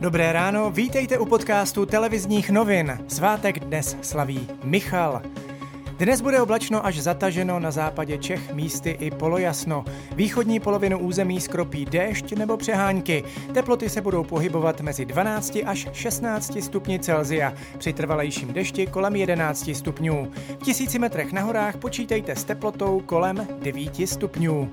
Dobré ráno, vítejte u podcastu televizních novin. Svátek dnes slaví Michal. Dnes bude oblačno až zataženo na západě Čech, místy i polojasno. Východní polovinu území skropí déšť nebo přehánky. Teploty se budou pohybovat mezi 12 až 16 stupni Celzia. Při trvalejším dešti kolem 11 stupňů. V tisíci metrech na horách počítejte s teplotou kolem 9 stupňů.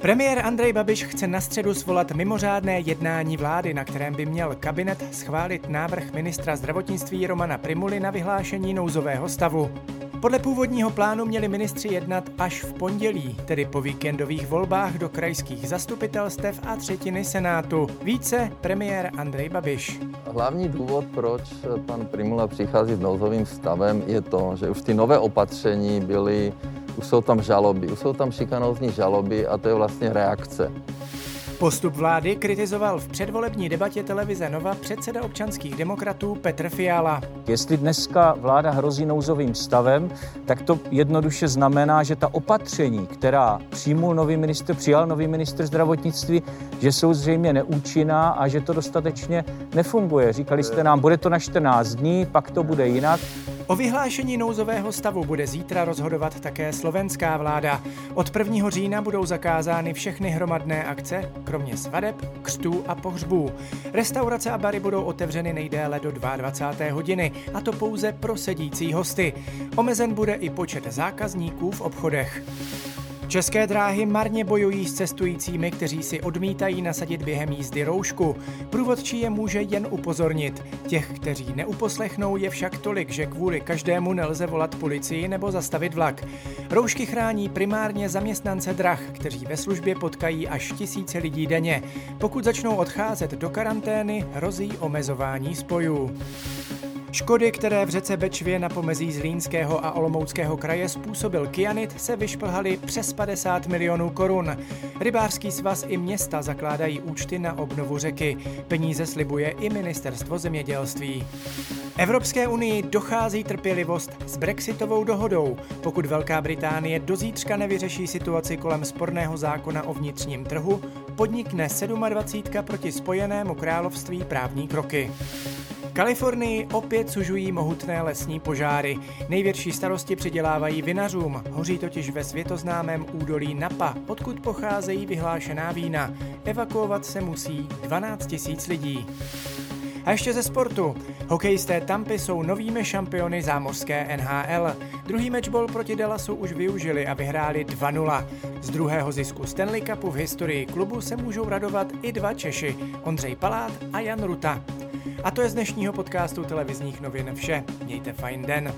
Premiér Andrej Babiš chce na středu svolat mimořádné jednání vlády, na kterém by měl kabinet schválit návrh ministra zdravotnictví Romana Primuly na vyhlášení nouzového stavu. Podle původního plánu měli ministři jednat až v pondělí, tedy po víkendových volbách do krajských zastupitelstev a třetiny Senátu. Více premiér Andrej Babiš. Hlavní důvod, proč pan Primula přichází s nouzovým stavem, je to, že už ty nové opatření byly už jsou tam žaloby, už jsou tam šikanózní žaloby a to je vlastně reakce. Postup vlády kritizoval v předvolební debatě televize Nova předseda občanských demokratů Petr Fiala. Jestli dneska vláda hrozí nouzovým stavem, tak to jednoduše znamená, že ta opatření, která přijmul nový minister, přijal nový minister zdravotnictví, že jsou zřejmě neúčinná a že to dostatečně nefunguje. Říkali jste nám, bude to na 14 dní, pak to bude jinak. O vyhlášení nouzového stavu bude zítra rozhodovat také slovenská vláda. Od 1. října budou zakázány všechny hromadné akce, kromě svadeb, křtů a pohřbů. Restaurace a bary budou otevřeny nejdéle do 22. hodiny, a to pouze pro sedící hosty. Omezen bude i počet zákazníků v obchodech. České dráhy marně bojují s cestujícími, kteří si odmítají nasadit během jízdy roušku. Průvodčí je může jen upozornit. Těch, kteří neuposlechnou, je však tolik, že kvůli každému nelze volat policii nebo zastavit vlak. Roušky chrání primárně zaměstnance drah, kteří ve službě potkají až tisíce lidí denně. Pokud začnou odcházet do karantény, hrozí omezování spojů. Škody, které v řece Bečvě na pomezí Zlínského a Olomouckého kraje způsobil kyanit, se vyšplhaly přes 50 milionů korun. Rybářský svaz i města zakládají účty na obnovu řeky. Peníze slibuje i ministerstvo zemědělství. Evropské unii dochází trpělivost s brexitovou dohodou. Pokud Velká Británie do zítřka nevyřeší situaci kolem sporného zákona o vnitřním trhu, podnikne 27 proti Spojenému království právní kroky. Kalifornii opět sužují mohutné lesní požáry. Největší starosti přidělávají vinařům. Hoří totiž ve světoznámém údolí Napa, odkud pocházejí vyhlášená vína. Evakuovat se musí 12 tisíc lidí. A ještě ze sportu. Hokejisté Tampy jsou novými šampiony zámořské NHL. Druhý matchball proti Dallasu už využili a vyhráli 2-0. Z druhého zisku Stanley Cupu v historii klubu se můžou radovat i dva Češi, Ondřej Palát a Jan Ruta. A to je z dnešního podcastu televizních novin vše. Mějte fajn den.